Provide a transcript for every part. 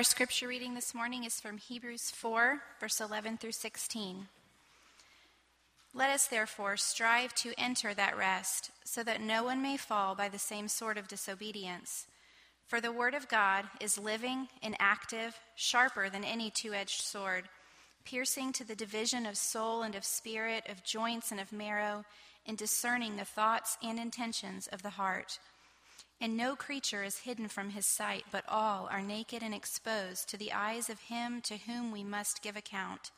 Our scripture reading this morning is from Hebrews 4, verse 11 through 16. Let us therefore strive to enter that rest, so that no one may fall by the same sort of disobedience. For the word of God is living and active, sharper than any two edged sword, piercing to the division of soul and of spirit, of joints and of marrow, and discerning the thoughts and intentions of the heart. And no creature is hidden from his sight, but all are naked and exposed to the eyes of him to whom we must give account.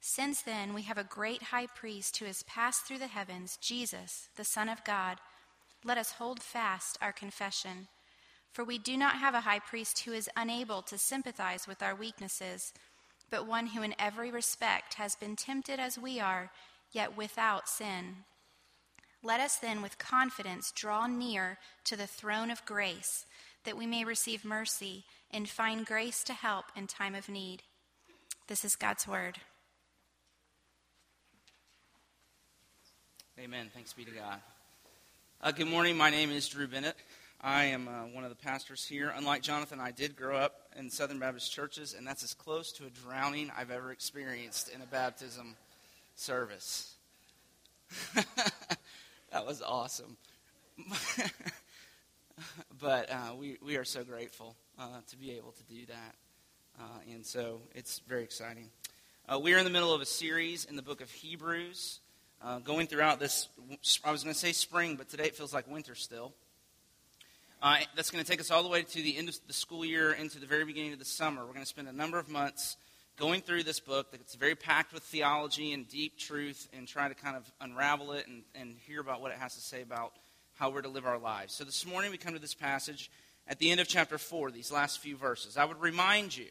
Since then, we have a great high priest who has passed through the heavens, Jesus, the Son of God. Let us hold fast our confession. For we do not have a high priest who is unable to sympathize with our weaknesses, but one who in every respect has been tempted as we are, yet without sin. Let us then with confidence draw near to the throne of grace, that we may receive mercy and find grace to help in time of need. This is God's word. Amen. Thanks be to God. Uh, good morning. My name is Drew Bennett. I am uh, one of the pastors here. Unlike Jonathan, I did grow up in Southern Baptist churches, and that's as close to a drowning I've ever experienced in a baptism service. that was awesome. but uh, we, we are so grateful uh, to be able to do that. Uh, and so it's very exciting. Uh, we are in the middle of a series in the book of Hebrews, uh, going throughout this. I was going to say spring, but today it feels like winter still. Uh, that's going to take us all the way to the end of the school year into the very beginning of the summer. We're going to spend a number of months going through this book that's very packed with theology and deep truth and try to kind of unravel it and, and hear about what it has to say about how we're to live our lives. So this morning we come to this passage at the end of chapter 4, these last few verses. I would remind you,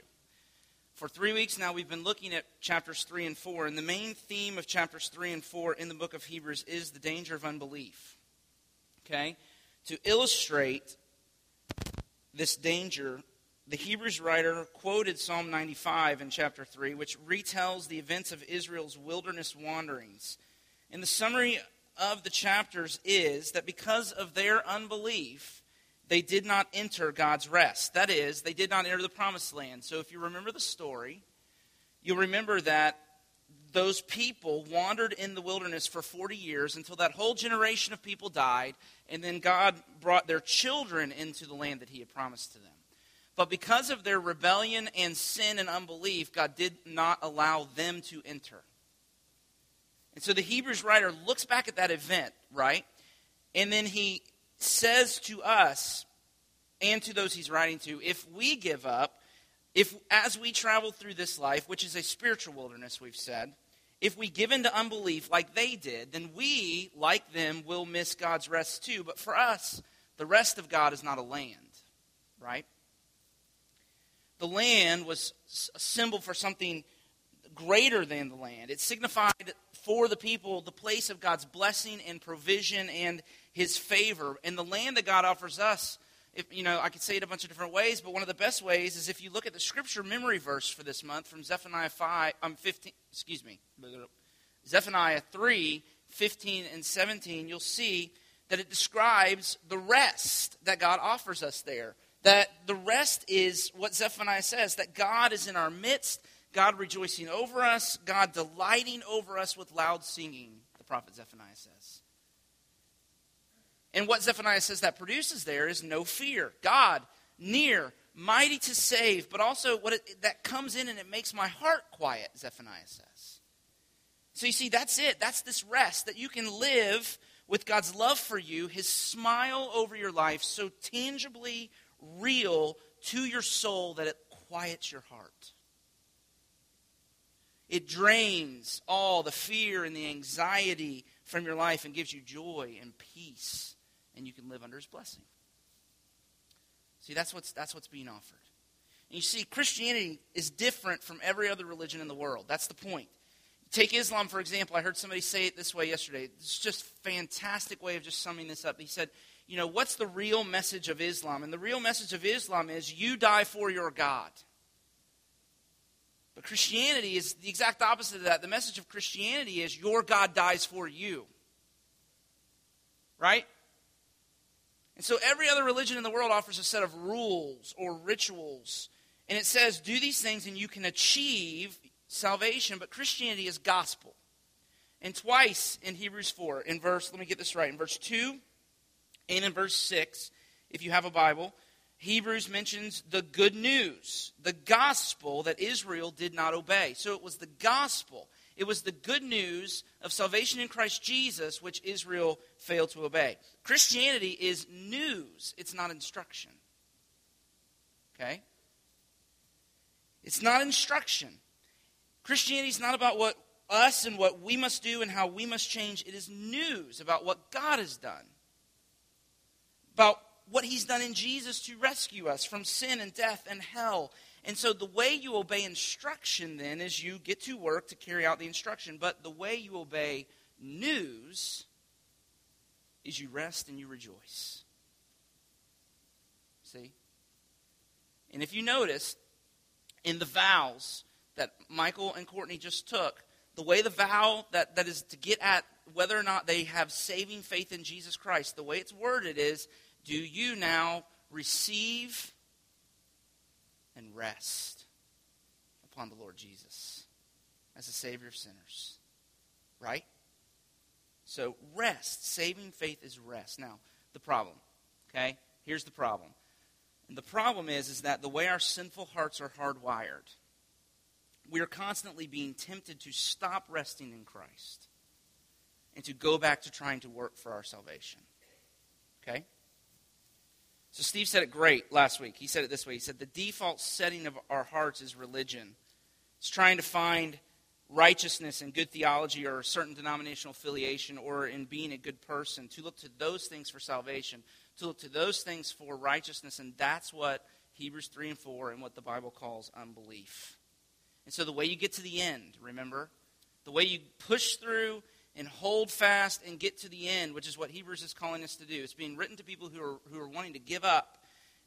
for three weeks now we've been looking at chapters 3 and 4, and the main theme of chapters 3 and 4 in the book of Hebrews is the danger of unbelief. Okay? To illustrate this danger, the Hebrews writer quoted Psalm 95 in chapter 3, which retells the events of Israel's wilderness wanderings. And the summary of the chapters is that because of their unbelief, they did not enter God's rest. That is, they did not enter the promised land. So if you remember the story, you'll remember that those people wandered in the wilderness for 40 years until that whole generation of people died, and then God brought their children into the land that He had promised to them. But because of their rebellion and sin and unbelief, God did not allow them to enter. And so the Hebrews writer looks back at that event, right? And then he says to us and to those he's writing to if we give up, if as we travel through this life, which is a spiritual wilderness, we've said, if we give in to unbelief like they did, then we, like them, will miss God's rest too. But for us, the rest of God is not a land, right? The land was a symbol for something greater than the land. It signified for the people the place of God's blessing and provision and his favor. And the land that God offers us if, you know, I could say it a bunch of different ways, but one of the best ways is if you look at the scripture memory verse for this month from Zephaniah 5, um, 15, excuse me, Zephaniah 3, 15 and 17, you'll see that it describes the rest that God offers us there. That the rest is what Zephaniah says, that God is in our midst, God rejoicing over us, God delighting over us with loud singing, the prophet Zephaniah says. And what Zephaniah says that produces there is no fear. God, near, mighty to save, but also what it, that comes in and it makes my heart quiet, Zephaniah says. So you see, that's it. That's this rest that you can live with God's love for you, his smile over your life, so tangibly real to your soul that it quiets your heart. It drains all the fear and the anxiety from your life and gives you joy and peace and you can live under his blessing. See, that's what's, that's what's being offered. And you see, Christianity is different from every other religion in the world. That's the point. Take Islam, for example. I heard somebody say it this way yesterday. It's just a fantastic way of just summing this up. He said, you know, what's the real message of Islam? And the real message of Islam is you die for your God. But Christianity is the exact opposite of that. The message of Christianity is your God dies for you. Right? And so every other religion in the world offers a set of rules or rituals. And it says, do these things and you can achieve salvation, but Christianity is gospel. And twice in Hebrews 4, in verse, let me get this right, in verse 2 and in verse 6, if you have a Bible, Hebrews mentions the good news, the gospel that Israel did not obey. So it was the gospel. It was the good news of salvation in Christ Jesus which Israel failed to obey. Christianity is news, it's not instruction. Okay? It's not instruction. Christianity is not about what us and what we must do and how we must change. It is news about what God has done, about what He's done in Jesus to rescue us from sin and death and hell. And so the way you obey instruction then is you get to work to carry out the instruction. But the way you obey news is you rest and you rejoice. See? And if you notice, in the vows that Michael and Courtney just took, the way the vow that, that is to get at whether or not they have saving faith in Jesus Christ, the way it's worded is do you now receive and rest upon the Lord Jesus as the Savior of sinners? Right? So, rest, saving faith is rest. Now, the problem, okay? Here's the problem. And the problem is, is that the way our sinful hearts are hardwired, we are constantly being tempted to stop resting in Christ and to go back to trying to work for our salvation. Okay? So Steve said it great last week. He said it this way. He said the default setting of our hearts is religion. It's trying to find righteousness and good theology or a certain denominational affiliation or in being a good person, to look to those things for salvation, to look to those things for righteousness, and that's what Hebrews 3 and 4 and what the Bible calls unbelief. And so the way you get to the end, remember, the way you push through and hold fast and get to the end, which is what Hebrews is calling us to do. It's being written to people who are, who are wanting to give up.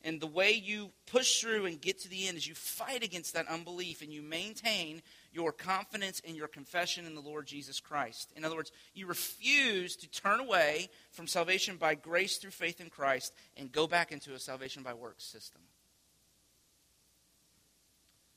And the way you push through and get to the end is you fight against that unbelief and you maintain your confidence in your confession in the Lord Jesus Christ. In other words, you refuse to turn away from salvation by grace through faith in Christ and go back into a salvation by works system.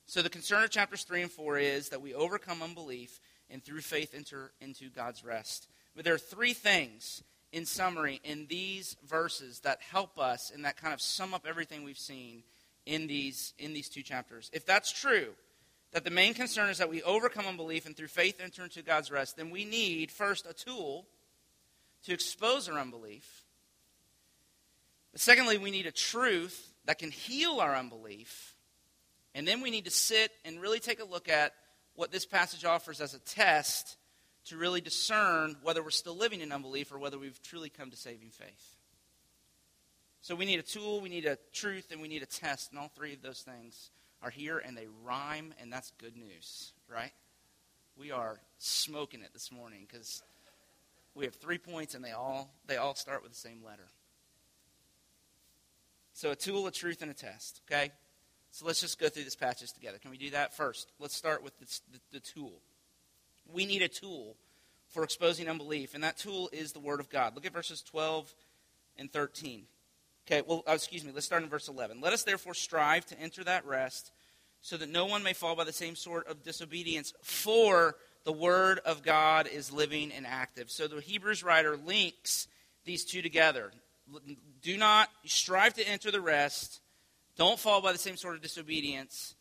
So, the concern of chapters 3 and 4 is that we overcome unbelief and through faith enter into God's rest. But there are three things, in summary, in these verses that help us and that kind of sum up everything we've seen in these, in these two chapters. If that's true, that the main concern is that we overcome unbelief and through faith enter into God's rest, then we need first a tool to expose our unbelief. But secondly, we need a truth that can heal our unbelief. And then we need to sit and really take a look at what this passage offers as a test to really discern whether we're still living in unbelief or whether we've truly come to saving faith. So we need a tool, we need a truth, and we need a test. And all three of those things are here and they rhyme, and that's good news, right? We are smoking it this morning because we have three points and they all they all start with the same letter. So a tool, a truth, and a test. Okay? So let's just go through this passage together. Can we do that first? Let's start with this, the, the tool. We need a tool for exposing unbelief, and that tool is the Word of God. Look at verses 12 and 13. Okay, well, oh, excuse me, let's start in verse 11. Let us therefore strive to enter that rest so that no one may fall by the same sort of disobedience, for the Word of God is living and active. So the Hebrews writer links these two together. Do not strive to enter the rest don't fall by the same sort of disobedience.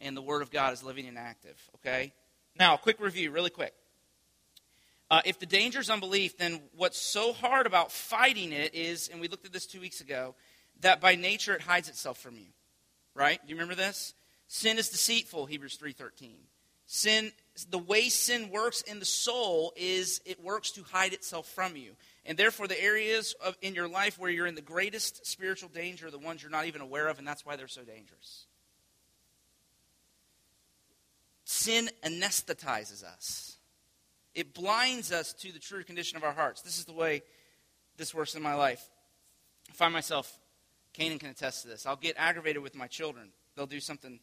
And the Word of God is living and active. Okay? Now, quick review, really quick. Uh, if the danger is unbelief, then what's so hard about fighting it is, and we looked at this two weeks ago, that by nature it hides itself from you. Right? Do you remember this? Sin is deceitful, Hebrews 3.13. Sin, the way sin works in the soul is it works to hide itself from you. And therefore, the areas of, in your life where you're in the greatest spiritual danger are the ones you're not even aware of, and that's why they're so dangerous. Sin anesthetizes us, it blinds us to the true condition of our hearts. This is the way this works in my life. I find myself, Canaan can attest to this. I'll get aggravated with my children. They'll do something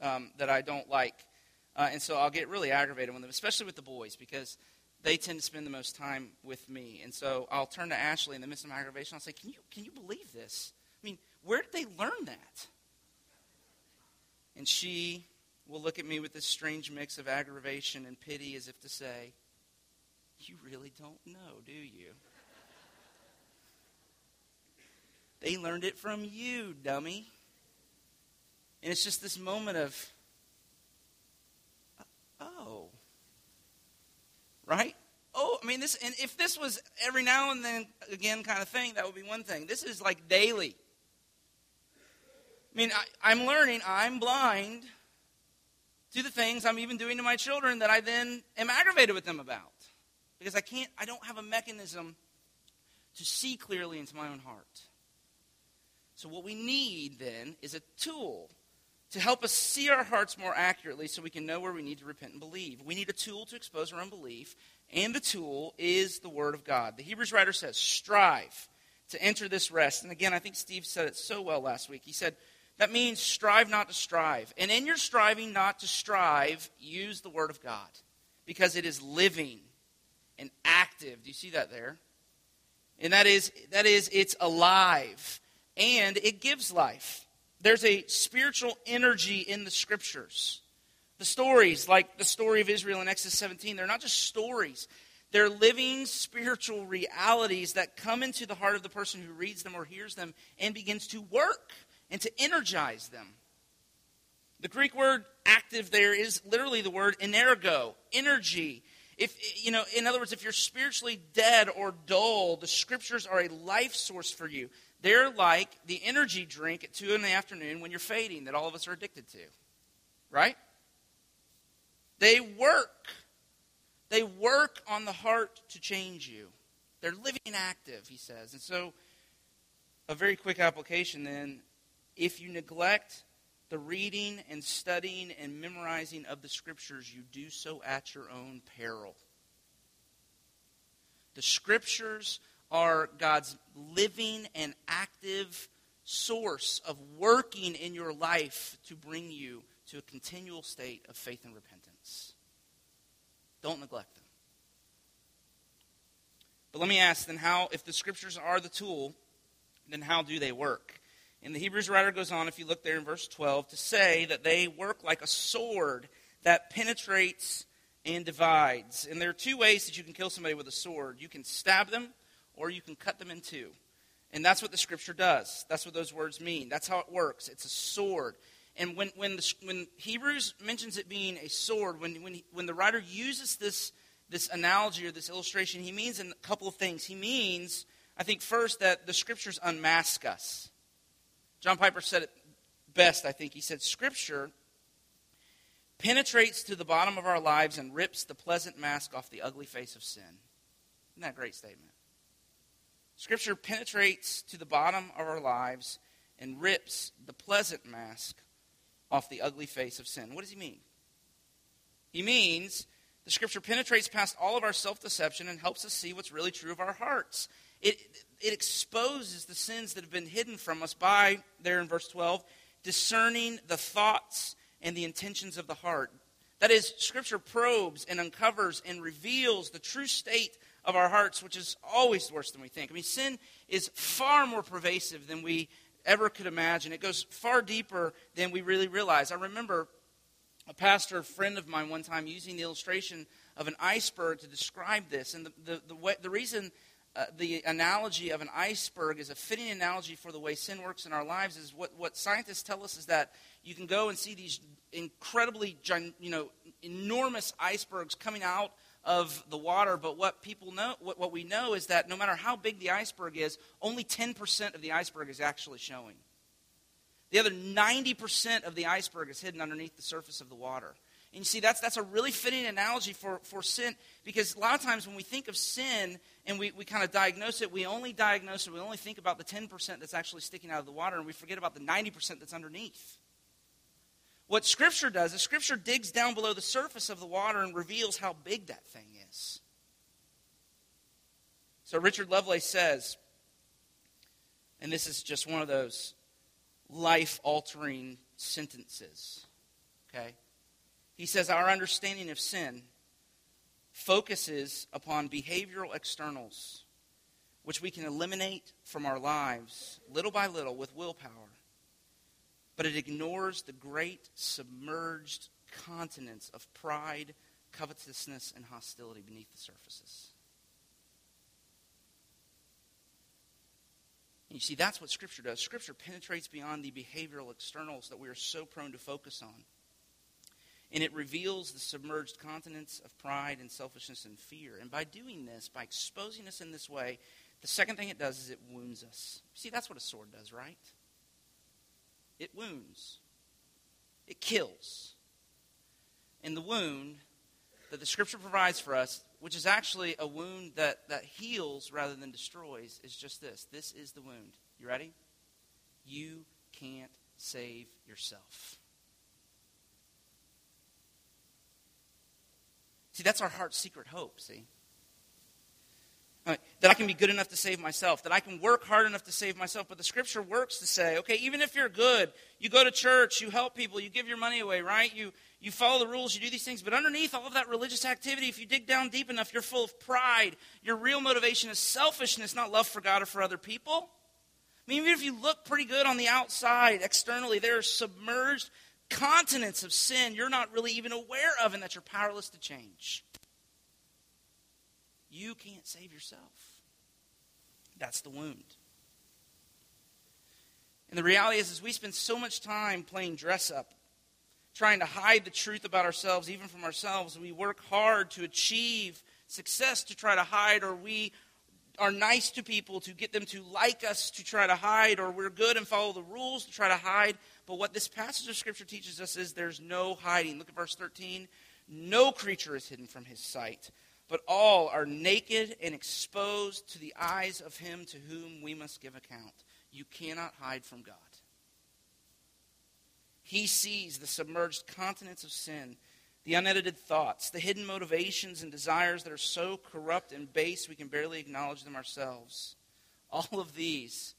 um, that I don't like. Uh, and so I'll get really aggravated with them, especially with the boys, because they tend to spend the most time with me. And so I'll turn to Ashley in the midst of my aggravation. I'll say, Can you, can you believe this? I mean, where did they learn that? And she will look at me with this strange mix of aggravation and pity as if to say, You really don't know, do you? They learned it from you, dummy. And it's just this moment of, uh, oh, right? Oh, I mean, this, and if this was every now and then again kind of thing, that would be one thing. This is like daily. I mean, I, I'm learning, I'm blind to the things I'm even doing to my children that I then am aggravated with them about. Because I can't, I don't have a mechanism to see clearly into my own heart. So, what we need then is a tool to help us see our hearts more accurately so we can know where we need to repent and believe. We need a tool to expose our unbelief, and the tool is the Word of God. The Hebrews writer says, strive to enter this rest. And again, I think Steve said it so well last week. He said, that means strive not to strive. And in your striving not to strive, use the Word of God because it is living and active. Do you see that there? And that is, that is, it's alive and it gives life. There's a spiritual energy in the scriptures. The stories, like the story of Israel in Exodus 17, they're not just stories. They're living spiritual realities that come into the heart of the person who reads them or hears them and begins to work and to energize them. The Greek word active there is literally the word energo, energy. If you know, in other words, if you're spiritually dead or dull, the scriptures are a life source for you. They're like the energy drink at 2 in the afternoon when you're fading that all of us are addicted to. Right? They work. They work on the heart to change you. They're living active, he says. And so, a very quick application then if you neglect the reading and studying and memorizing of the scriptures, you do so at your own peril. The scriptures are God's living and active source of working in your life to bring you to a continual state of faith and repentance. Don't neglect them. But let me ask then how, if the scriptures are the tool, then how do they work? And the Hebrews writer goes on, if you look there in verse 12, to say that they work like a sword that penetrates and divides. And there are two ways that you can kill somebody with a sword you can stab them, or you can cut them in two. And that's what the scripture does. That's what those words mean. That's how it works. It's a sword. And when, when, the, when Hebrews mentions it being a sword, when, when, he, when the writer uses this, this analogy or this illustration, he means a couple of things. He means, I think, first, that the scriptures unmask us. John Piper said it best, I think. He said, Scripture penetrates to the bottom of our lives and rips the pleasant mask off the ugly face of sin. Isn't that a great statement? Scripture penetrates to the bottom of our lives and rips the pleasant mask off the ugly face of sin. What does he mean? He means the Scripture penetrates past all of our self deception and helps us see what's really true of our hearts. It, it exposes the sins that have been hidden from us by, there in verse 12, discerning the thoughts and the intentions of the heart. That is, Scripture probes and uncovers and reveals the true state of our hearts, which is always worse than we think. I mean, sin is far more pervasive than we ever could imagine. It goes far deeper than we really realize. I remember a pastor friend of mine one time using the illustration of an iceberg to describe this. And the, the, the, way, the reason uh, the analogy of an iceberg is a fitting analogy for the way sin works in our lives is what, what scientists tell us is that you can go and see these incredibly, you know, enormous icebergs coming out of the water, but what people know, what, what we know is that no matter how big the iceberg is, only 10% of the iceberg is actually showing. The other 90% of the iceberg is hidden underneath the surface of the water. And you see, that's, that's a really fitting analogy for, for sin because a lot of times when we think of sin and we, we kind of diagnose it, we only diagnose it, we only think about the 10% that's actually sticking out of the water and we forget about the 90% that's underneath. What Scripture does is Scripture digs down below the surface of the water and reveals how big that thing is. So Richard Lovelace says, and this is just one of those life altering sentences, okay? He says, Our understanding of sin focuses upon behavioral externals, which we can eliminate from our lives little by little with willpower but it ignores the great submerged continents of pride, covetousness, and hostility beneath the surfaces. You see, that's what Scripture does. Scripture penetrates beyond the behavioral externals that we are so prone to focus on. And it reveals the submerged continents of pride and selfishness and fear. And by doing this, by exposing us in this way, the second thing it does is it wounds us. See, that's what a sword does, right? It wounds, it kills. And the wound that the Scripture provides for us, which is actually a wound that, that heals rather than destroys, is just this. This is the wound. You ready? You can't save yourself. See, that's our heart's secret hope, see? Uh, that I can be good enough to save myself, that I can work hard enough to save myself. But the scripture works to say, okay, even if you're good, you go to church, you help people, you give your money away, right? You, you follow the rules, you do these things. But underneath all of that religious activity, if you dig down deep enough, you're full of pride. Your real motivation is selfishness, not love for God or for other people. I mean, even if you look pretty good on the outside, externally, there are submerged continents of sin you're not really even aware of and that you're powerless to change. You can't save yourself. That's the wound. And the reality is, is we spend so much time playing dress up, trying to hide the truth about ourselves, even from ourselves. We work hard to achieve success to try to hide, or we are nice to people to get them to like us to try to hide, or we're good and follow the rules to try to hide. But what this passage of Scripture teaches us is there's no hiding. Look at verse 13. No creature is hidden from his sight, but all are naked and exposed to the eyes of him to whom we must give account. You cannot hide from God. He sees the submerged continents of sin, the unedited thoughts, the hidden motivations and desires that are so corrupt and base we can barely acknowledge them ourselves. All of these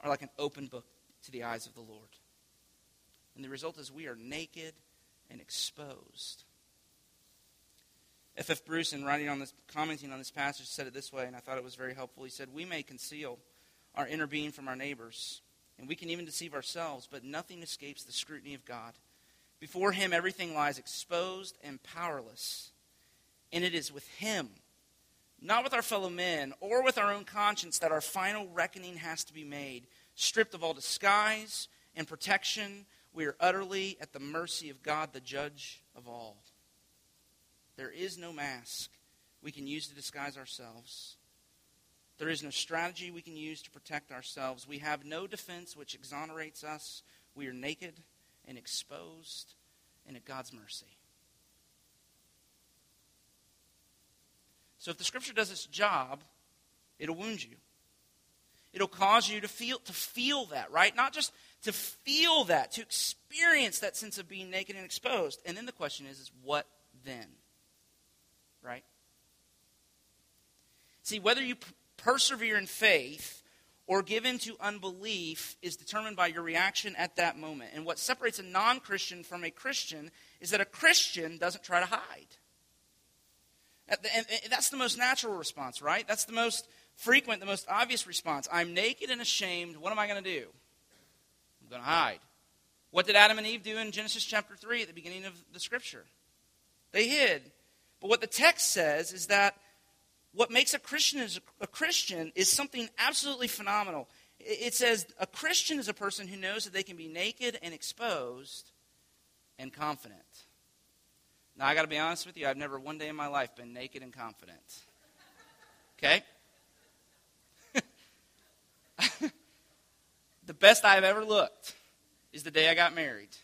are like an open book to the eyes of the Lord. And the result is we are naked and exposed. F. F. Bruce, in writing on this, commenting on this passage, said it this way, and I thought it was very helpful. He said, "We may conceal our inner being from our neighbors, and we can even deceive ourselves, but nothing escapes the scrutiny of God. Before Him, everything lies exposed and powerless, and it is with Him, not with our fellow men or with our own conscience, that our final reckoning has to be made. Stripped of all disguise and protection, we are utterly at the mercy of God, the judge of all. There is no mask we can use to disguise ourselves. There is no strategy we can use to protect ourselves. We have no defense which exonerates us. We are naked and exposed and at God's mercy. So if the scripture does its job, it'll wound you. It'll cause you to feel to feel that, right? Not just to feel that, to experience that sense of being naked and exposed. And then the question is, is what then? Right? See, whether you p- persevere in faith or give in to unbelief is determined by your reaction at that moment. And what separates a non Christian from a Christian is that a Christian doesn't try to hide. And that's the most natural response, right? That's the most frequent, the most obvious response. I'm naked and ashamed. What am I going to do? I'm going to hide. What did Adam and Eve do in Genesis chapter 3 at the beginning of the scripture? They hid. But what the text says is that what makes a Christian is a Christian is something absolutely phenomenal. It says a Christian is a person who knows that they can be naked and exposed and confident. Now I got to be honest with you, I've never one day in my life been naked and confident. Okay? the best I've ever looked is the day I got married.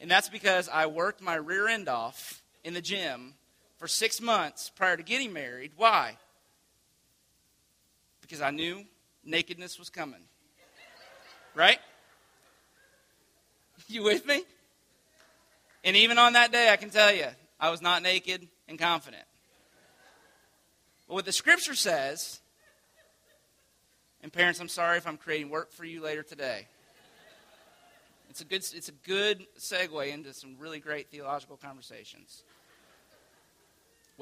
And that's because I worked my rear end off in the gym for six months prior to getting married. Why? Because I knew nakedness was coming. Right? You with me? And even on that day, I can tell you, I was not naked and confident. But what the scripture says and parents, I'm sorry if I'm creating work for you later today. It's a good, it's a good segue into some really great theological conversations.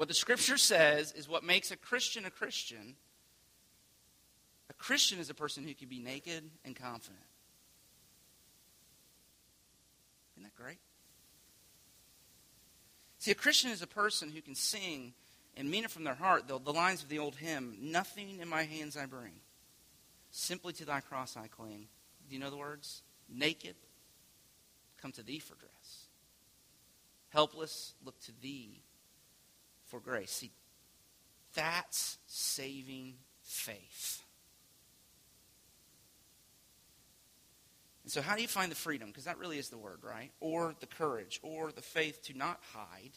What the scripture says is what makes a Christian a Christian. A Christian is a person who can be naked and confident. Isn't that great? See, a Christian is a person who can sing and mean it from their heart the, the lines of the old hymn Nothing in my hands I bring, simply to thy cross I cling. Do you know the words? Naked, come to thee for dress. Helpless, look to thee for grace. See, that's saving faith. And so, how do you find the freedom? Because that really is the word, right? Or the courage, or the faith to not hide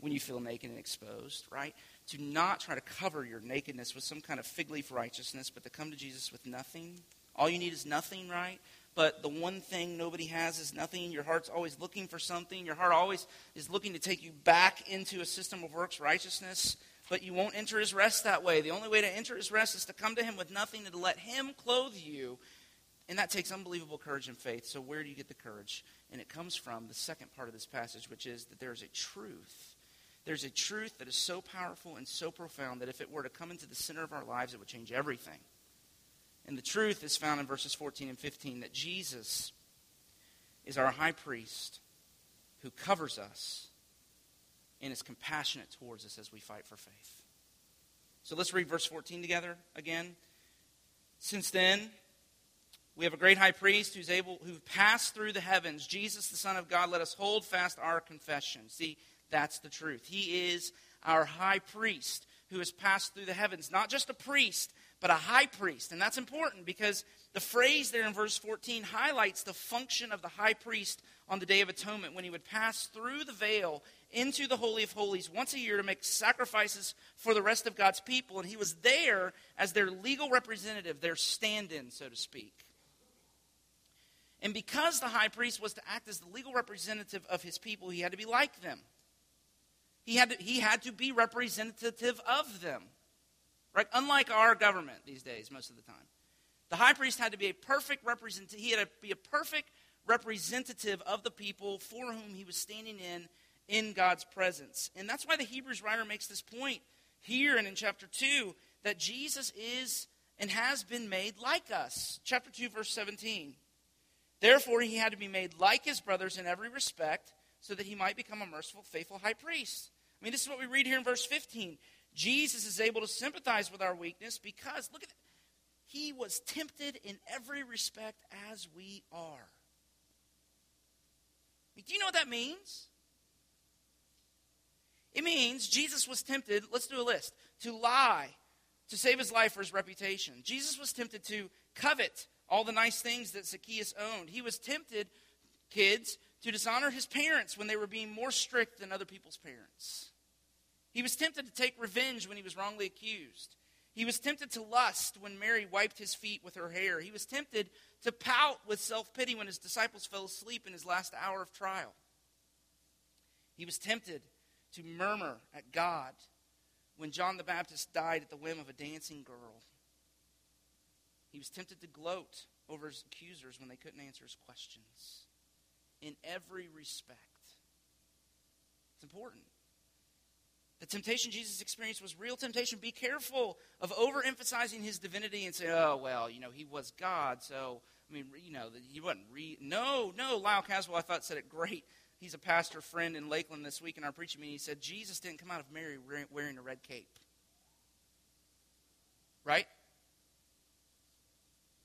when you feel naked and exposed, right? To not try to cover your nakedness with some kind of fig leaf righteousness, but to come to Jesus with nothing. All you need is nothing, right? But the one thing nobody has is nothing. Your heart's always looking for something. Your heart always is looking to take you back into a system of works righteousness. But you won't enter his rest that way. The only way to enter his rest is to come to him with nothing and to let him clothe you and that takes unbelievable courage and faith. So, where do you get the courage? And it comes from the second part of this passage, which is that there is a truth. There's a truth that is so powerful and so profound that if it were to come into the center of our lives, it would change everything. And the truth is found in verses 14 and 15 that Jesus is our high priest who covers us and is compassionate towards us as we fight for faith. So let's read verse 14 together again. Since then, we have a great high priest who's able, who passed through the heavens, Jesus, the Son of God. Let us hold fast our confession. See, that's the truth. He is our high priest who has passed through the heavens. Not just a priest, but a high priest. And that's important because the phrase there in verse 14 highlights the function of the high priest on the Day of Atonement when he would pass through the veil into the Holy of Holies once a year to make sacrifices for the rest of God's people. And he was there as their legal representative, their stand in, so to speak. And because the high priest was to act as the legal representative of his people, he had to be like them. He had to, he had to be representative of them. Right? Unlike our government these days, most of the time. The high priest had to be a perfect representative. He had to be a perfect representative of the people for whom he was standing in in God's presence. And that's why the Hebrews writer makes this point here and in chapter 2 that Jesus is and has been made like us. Chapter 2 verse 17. Therefore, he had to be made like his brothers in every respect so that he might become a merciful, faithful high priest. I mean, this is what we read here in verse 15. Jesus is able to sympathize with our weakness because, look at it, he was tempted in every respect as we are. I mean, do you know what that means? It means Jesus was tempted, let's do a list, to lie, to save his life or his reputation. Jesus was tempted to covet, all the nice things that Zacchaeus owned. He was tempted, kids, to dishonor his parents when they were being more strict than other people's parents. He was tempted to take revenge when he was wrongly accused. He was tempted to lust when Mary wiped his feet with her hair. He was tempted to pout with self pity when his disciples fell asleep in his last hour of trial. He was tempted to murmur at God when John the Baptist died at the whim of a dancing girl. He was tempted to gloat over his accusers when they couldn't answer his questions. In every respect. It's important. The temptation Jesus experienced was real temptation. Be careful of overemphasizing his divinity and say, oh, well, you know, he was God, so, I mean, you know, he wasn't re. No, no, Lyle Caswell, I thought, said it great. He's a pastor friend in Lakeland this week in our preaching meeting. He said, Jesus didn't come out of Mary wearing a red cape. Right?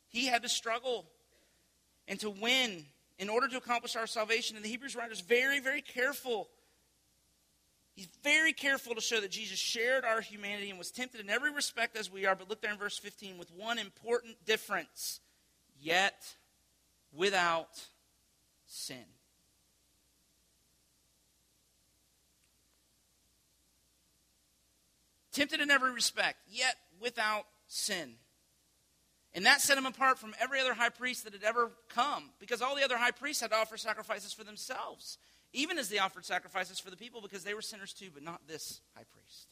He had to struggle and to win in order to accomplish our salvation. And the Hebrews writer is very, very careful. He's very careful to show that Jesus shared our humanity and was tempted in every respect as we are. But look there in verse 15 with one important difference yet without sin. Tempted in every respect, yet without sin. And that set him apart from every other high priest that had ever come, because all the other high priests had to offer sacrifices for themselves, even as they offered sacrifices for the people, because they were sinners too, but not this high priest.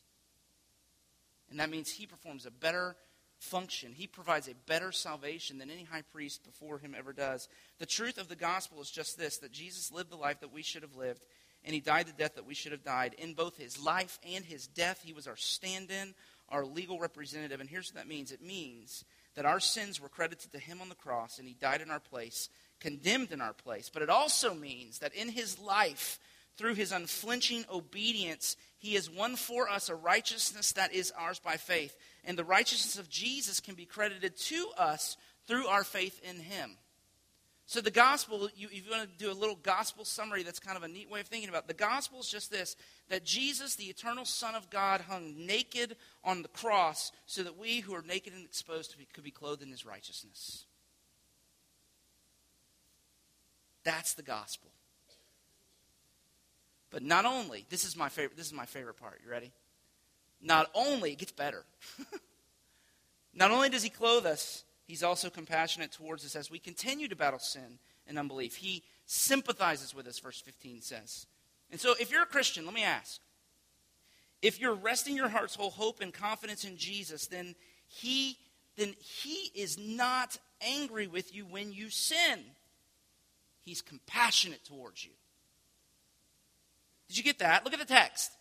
And that means he performs a better function. He provides a better salvation than any high priest before him ever does. The truth of the gospel is just this that Jesus lived the life that we should have lived, and he died the death that we should have died. In both his life and his death, he was our stand in, our legal representative. And here's what that means it means that our sins were credited to him on the cross and he died in our place, condemned in our place. But it also means that in his life, through his unflinching obedience, he has won for us a righteousness that is ours by faith. And the righteousness of Jesus can be credited to us through our faith in him. So the gospel, you, if you want to do a little gospel summary, that's kind of a neat way of thinking about it. The gospel is just this that Jesus, the eternal Son of God, hung naked on the cross so that we who are naked and exposed could be clothed in his righteousness. That's the gospel. But not only, this is my favorite, this is my favorite part. You ready? Not only, it gets better. not only does he clothe us, He's also compassionate towards us as we continue to battle sin and unbelief. He sympathizes with us, verse 15 says. And so, if you're a Christian, let me ask if you're resting your heart's whole hope and confidence in Jesus, then he, then he is not angry with you when you sin. He's compassionate towards you. Did you get that? Look at the text.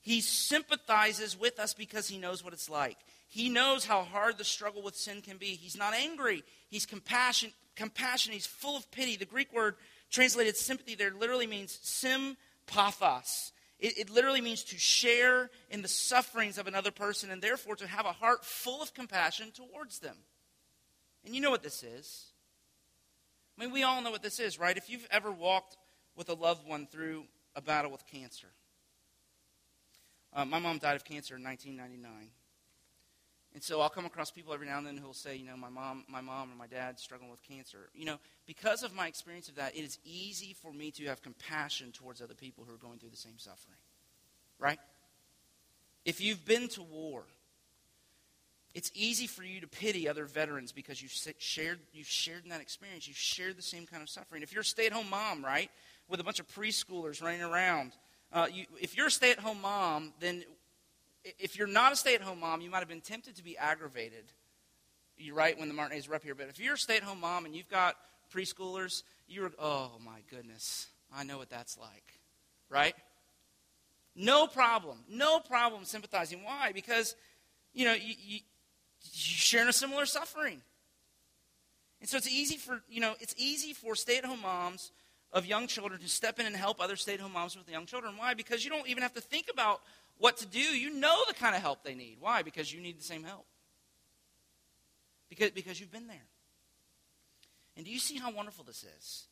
He sympathizes with us because he knows what it's like. He knows how hard the struggle with sin can be. He's not angry. He's compassion, compassionate. He's full of pity. The Greek word translated sympathy there literally means sympathos. It, it literally means to share in the sufferings of another person and therefore to have a heart full of compassion towards them. And you know what this is. I mean, we all know what this is, right? If you've ever walked with a loved one through a battle with cancer. Uh, my mom died of cancer in 1999. And so I'll come across people every now and then who will say, you know, my mom, my mom or my dad struggling with cancer. You know, because of my experience of that, it is easy for me to have compassion towards other people who are going through the same suffering. Right? If you've been to war, it's easy for you to pity other veterans because you've shared, you've shared in that experience. You've shared the same kind of suffering. If you're a stay at home mom, right, with a bunch of preschoolers running around, uh, you, if you're a stay at home mom, then if you're not a stay at home mom, you might have been tempted to be aggravated. You're right when the Martinez were up here. But if you're a stay at home mom and you've got preschoolers, you're, oh my goodness, I know what that's like. Right? No problem. No problem sympathizing. Why? Because, you know, you, you, sharing a similar suffering. And so it's easy for, you know, it's easy for stay at home moms of young children to step in and help other stay at home moms with young children. Why? Because you don't even have to think about what to do, you know the kind of help they need. Why? Because you need the same help. Because, because you've been there. And do you see how wonderful this is?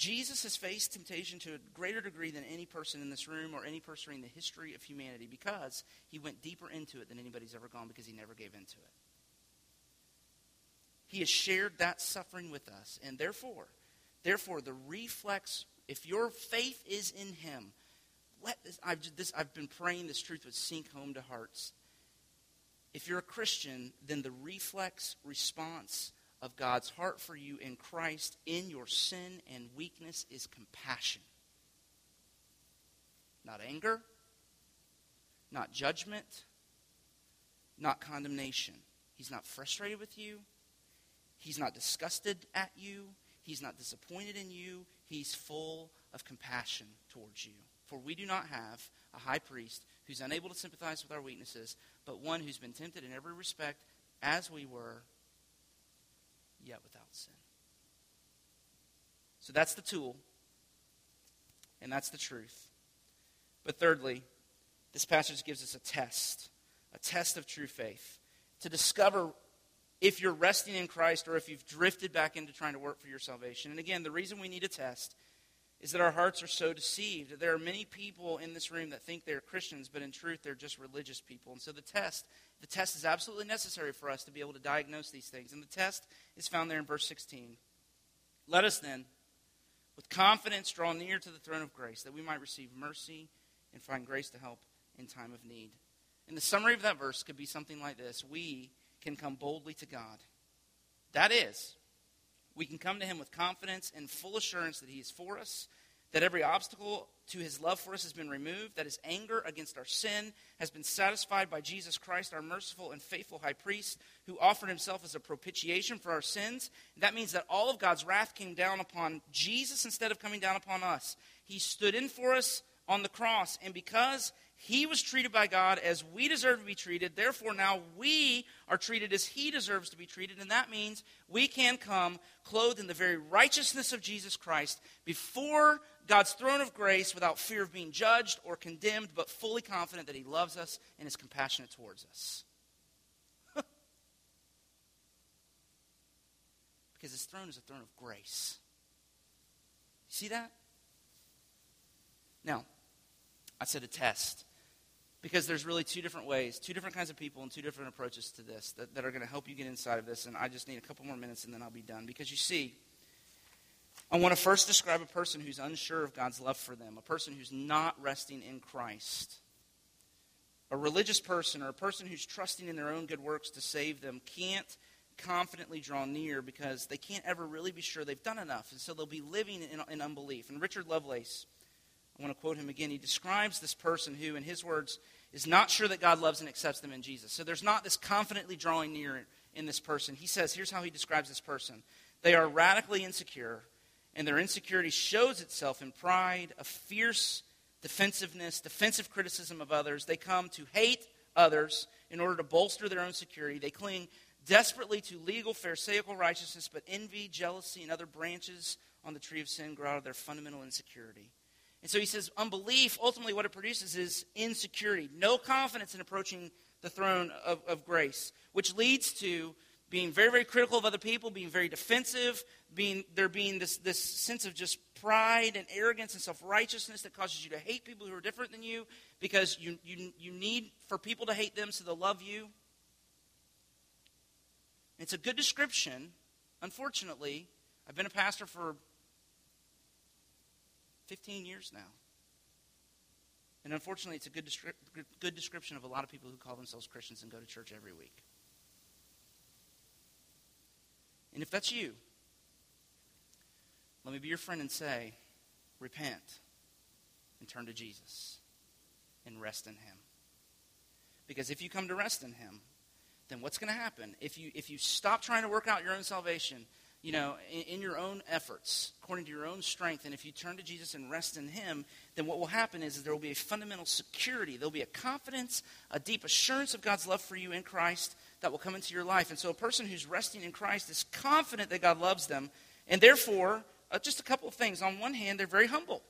Jesus has faced temptation to a greater degree than any person in this room or any person in the history of humanity because he went deeper into it than anybody's ever gone because he never gave into it. He has shared that suffering with us, and therefore, therefore, the reflex, if your faith is in him, let this I've, this, I've been praying this truth would sink home to hearts. If you're a Christian, then the reflex response of God's heart for you in Christ in your sin and weakness is compassion. Not anger, not judgment, not condemnation. He's not frustrated with you. He's not disgusted at you. He's not disappointed in you. He's full of compassion towards you. For we do not have a high priest who's unable to sympathize with our weaknesses, but one who's been tempted in every respect as we were, yet without sin. So that's the tool, and that's the truth. But thirdly, this passage gives us a test, a test of true faith, to discover if you're resting in Christ or if you've drifted back into trying to work for your salvation. And again, the reason we need a test is that our hearts are so deceived. There are many people in this room that think they're Christians, but in truth, they're just religious people. And so the test, the test is absolutely necessary for us to be able to diagnose these things. And the test is found there in verse 16. Let us then, with confidence, draw near to the throne of grace, that we might receive mercy and find grace to help in time of need. And the summary of that verse could be something like this We can come boldly to God. That is, we can come to him with confidence and full assurance that he is for us, that every obstacle to his love for us has been removed, that his anger against our sin has been satisfied by Jesus Christ, our merciful and faithful high priest, who offered himself as a propitiation for our sins. That means that all of God's wrath came down upon Jesus instead of coming down upon us. He stood in for us on the cross, and because He was treated by God as we deserve to be treated. Therefore, now we are treated as He deserves to be treated. And that means we can come clothed in the very righteousness of Jesus Christ before God's throne of grace without fear of being judged or condemned, but fully confident that He loves us and is compassionate towards us. because His throne is a throne of grace. See that? Now, I said a test because there's really two different ways, two different kinds of people, and two different approaches to this that, that are going to help you get inside of this. And I just need a couple more minutes and then I'll be done. Because you see, I want to first describe a person who's unsure of God's love for them, a person who's not resting in Christ. A religious person or a person who's trusting in their own good works to save them can't confidently draw near because they can't ever really be sure they've done enough. And so they'll be living in, in unbelief. And Richard Lovelace I want to quote him again. He describes this person who, in his words, is not sure that God loves and accepts them in Jesus. So there's not this confidently drawing near in this person. He says, here's how he describes this person they are radically insecure, and their insecurity shows itself in pride, a fierce defensiveness, defensive criticism of others. They come to hate others in order to bolster their own security. They cling desperately to legal, pharisaical righteousness, but envy, jealousy, and other branches on the tree of sin grow out of their fundamental insecurity. And so he says, unbelief, ultimately, what it produces is insecurity, no confidence in approaching the throne of, of grace, which leads to being very, very critical of other people, being very defensive, being there being this, this sense of just pride and arrogance and self righteousness that causes you to hate people who are different than you because you, you, you need for people to hate them so they'll love you. It's a good description. Unfortunately, I've been a pastor for 15 years now. And unfortunately, it's a good, descri- good description of a lot of people who call themselves Christians and go to church every week. And if that's you, let me be your friend and say, repent and turn to Jesus and rest in Him. Because if you come to rest in Him, then what's going to happen? If you, if you stop trying to work out your own salvation, you know, in, in, your own efforts, according to your own strength, and if you turn to Jesus and rest in Him, then what will happen is, there will be a fundamental security. There will be a confidence, a deep assurance of God's love for you in Christ that will come into your life. And so a person who's resting in Christ is confident that God loves them, and therefore, uh, just a couple of things. On one hand, they're very humble,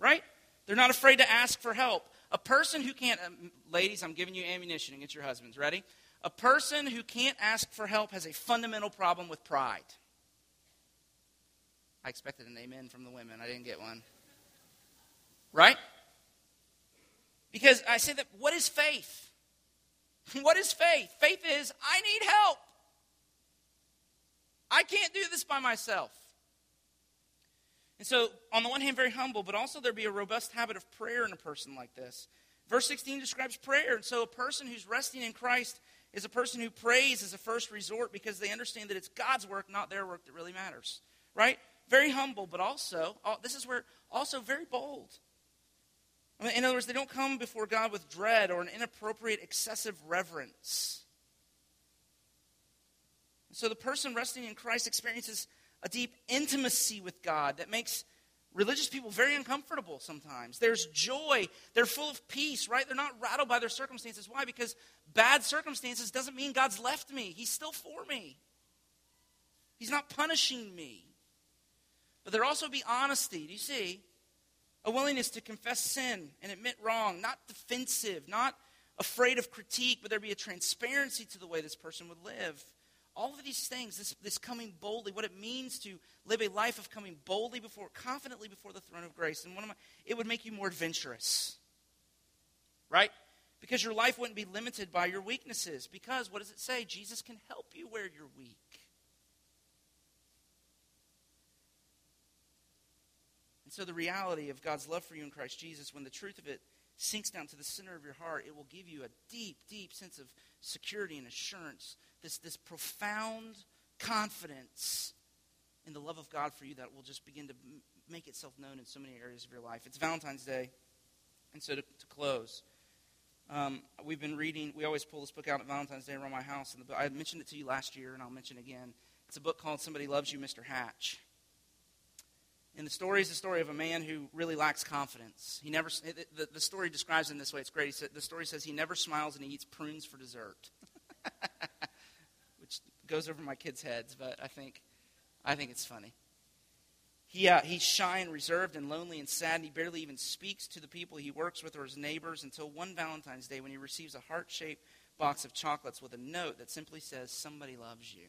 right? They're not afraid to ask for help. A person who can't, um, ladies, I'm giving you ammunition against your husbands. Ready? A person who can't ask for help has a fundamental problem with pride. I expected an amen from the women. I didn't get one. Right? Because I say that what is faith? What is faith? Faith is I need help. I can't do this by myself. And so, on the one hand, very humble, but also there'd be a robust habit of prayer in a person like this. Verse 16 describes prayer. And so, a person who's resting in Christ is a person who prays as a first resort because they understand that it's God's work, not their work, that really matters. Right? Very humble, but also, oh, this is where, also very bold. In other words, they don't come before God with dread or an inappropriate, excessive reverence. So the person resting in Christ experiences a deep intimacy with God that makes religious people very uncomfortable sometimes. There's joy. They're full of peace, right? They're not rattled by their circumstances. Why? Because bad circumstances doesn't mean God's left me. He's still for me. He's not punishing me. But there also be honesty. Do you see? A willingness to confess sin and admit wrong, not defensive, not afraid of critique, but there be a transparency to the way this person would live all of these things, this, this coming boldly, what it means to live a life of coming boldly before, confidently before the throne of grace. And one of my, it would make you more adventurous. Right? Because your life wouldn't be limited by your weaknesses. Because, what does it say? Jesus can help you where you're weak. And so, the reality of God's love for you in Christ Jesus, when the truth of it sinks down to the center of your heart, it will give you a deep, deep sense of security and assurance this, this profound confidence in the love of God for you that will just begin to make itself known in so many areas of your life. It's Valentine's Day. And so to, to close, um, we've been reading, we always pull this book out at Valentine's Day around my house. And the, I mentioned it to you last year, and I'll mention it again. It's a book called Somebody Loves You, Mr. Hatch. And the story is the story of a man who really lacks confidence. He never, the, the story describes him this way. It's great. Said, the story says he never smiles and he eats prunes for dessert, goes over my kids' heads, but I think, I think it's funny. He, uh, he's shy and reserved and lonely and sad, and he barely even speaks to the people he works with or his neighbors until one Valentine's Day when he receives a heart shaped box of chocolates with a note that simply says, Somebody loves you.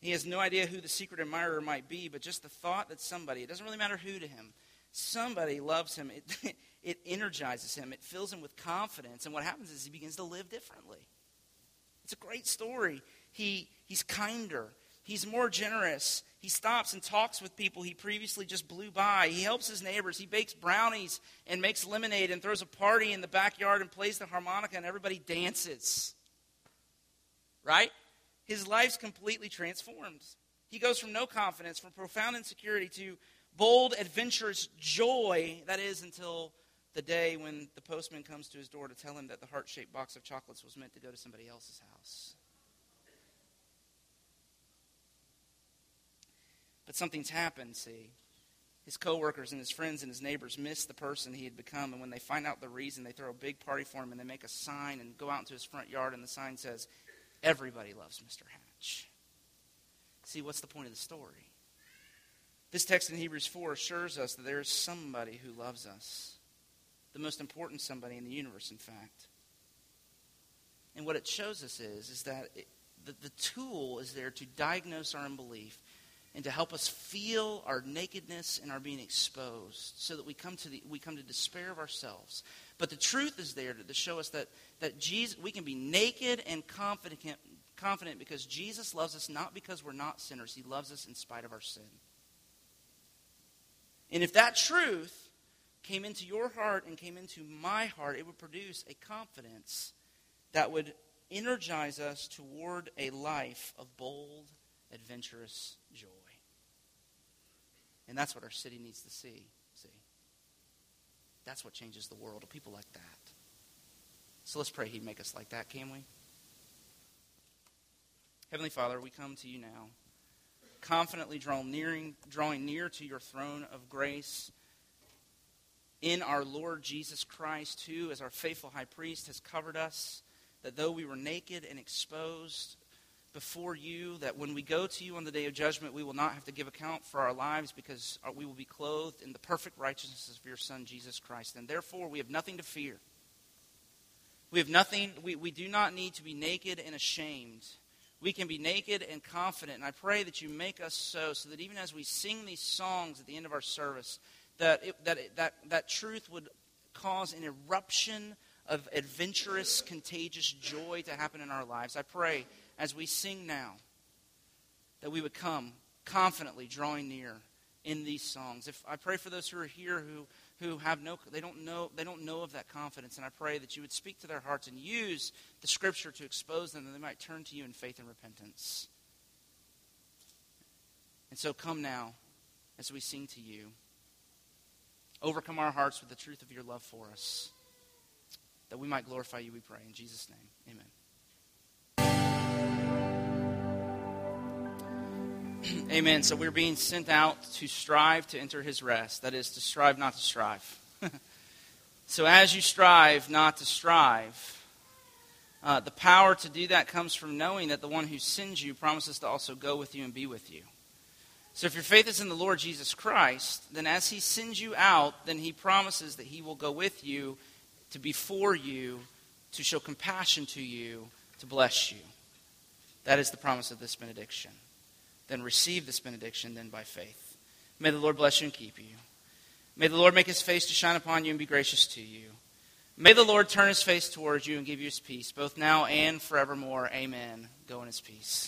He has no idea who the secret admirer might be, but just the thought that somebody, it doesn't really matter who to him, somebody loves him, it, it energizes him, it fills him with confidence, and what happens is he begins to live differently. It's a great story. He, he's kinder, he's more generous. He stops and talks with people he previously just blew by. He helps his neighbors. He bakes brownies and makes lemonade and throws a party in the backyard and plays the harmonica, and everybody dances. Right? his life's completely transformed. He goes from no confidence, from profound insecurity, to bold, adventurous joy. That is until the day when the postman comes to his door to tell him that the heart shaped box of chocolates was meant to go to somebody else's house. But something's happened, see. His coworkers and his friends and his neighbors miss the person he had become, and when they find out the reason, they throw a big party for him and they make a sign and go out into his front yard, and the sign says, Everybody loves Mr. Hatch. See, what's the point of the story? This text in Hebrews 4 assures us that there is somebody who loves us. The most important somebody in the universe, in fact. And what it shows us is, is that it, the, the tool is there to diagnose our unbelief and to help us feel our nakedness and our being exposed so that we come to, the, we come to despair of ourselves. But the truth is there to, to show us that, that Jesus, we can be naked and confident, confident because Jesus loves us not because we're not sinners. He loves us in spite of our sin. And if that truth came into your heart and came into my heart, it would produce a confidence that would energize us toward a life of bold, adventurous joy. And that's what our city needs to see. See? That's what changes the world, people like that. So let's pray He'd make us like that, can we? Heavenly Father, we come to you now, confidently drawing, nearing, drawing near to your throne of grace in our Lord Jesus Christ, who, as our faithful high priest, has covered us, that though we were naked and exposed, before you, that when we go to you on the day of judgment, we will not have to give account for our lives because we will be clothed in the perfect righteousness of your Son, Jesus Christ. And therefore, we have nothing to fear. We have nothing, we, we do not need to be naked and ashamed. We can be naked and confident. And I pray that you make us so, so that even as we sing these songs at the end of our service, that, it, that, it, that, that truth would cause an eruption of adventurous, contagious joy to happen in our lives. I pray as we sing now, that we would come confidently drawing near in these songs. If I pray for those who are here who who have no they don't know they don't know of that confidence and I pray that you would speak to their hearts and use the scripture to expose them that they might turn to you in faith and repentance. And so come now as we sing to you. Overcome our hearts with the truth of your love for us that we might glorify you we pray in Jesus name. Amen. Amen. So we're being sent out to strive to enter his rest. That is, to strive not to strive. so as you strive not to strive, uh, the power to do that comes from knowing that the one who sends you promises to also go with you and be with you. So if your faith is in the Lord Jesus Christ, then as he sends you out, then he promises that he will go with you to be for you, to show compassion to you, to bless you. That is the promise of this benediction then receive this benediction then by faith. May the Lord bless you and keep you. May the Lord make his face to shine upon you and be gracious to you. May the Lord turn his face towards you and give you his peace, both now and forevermore. Amen. Go in his peace.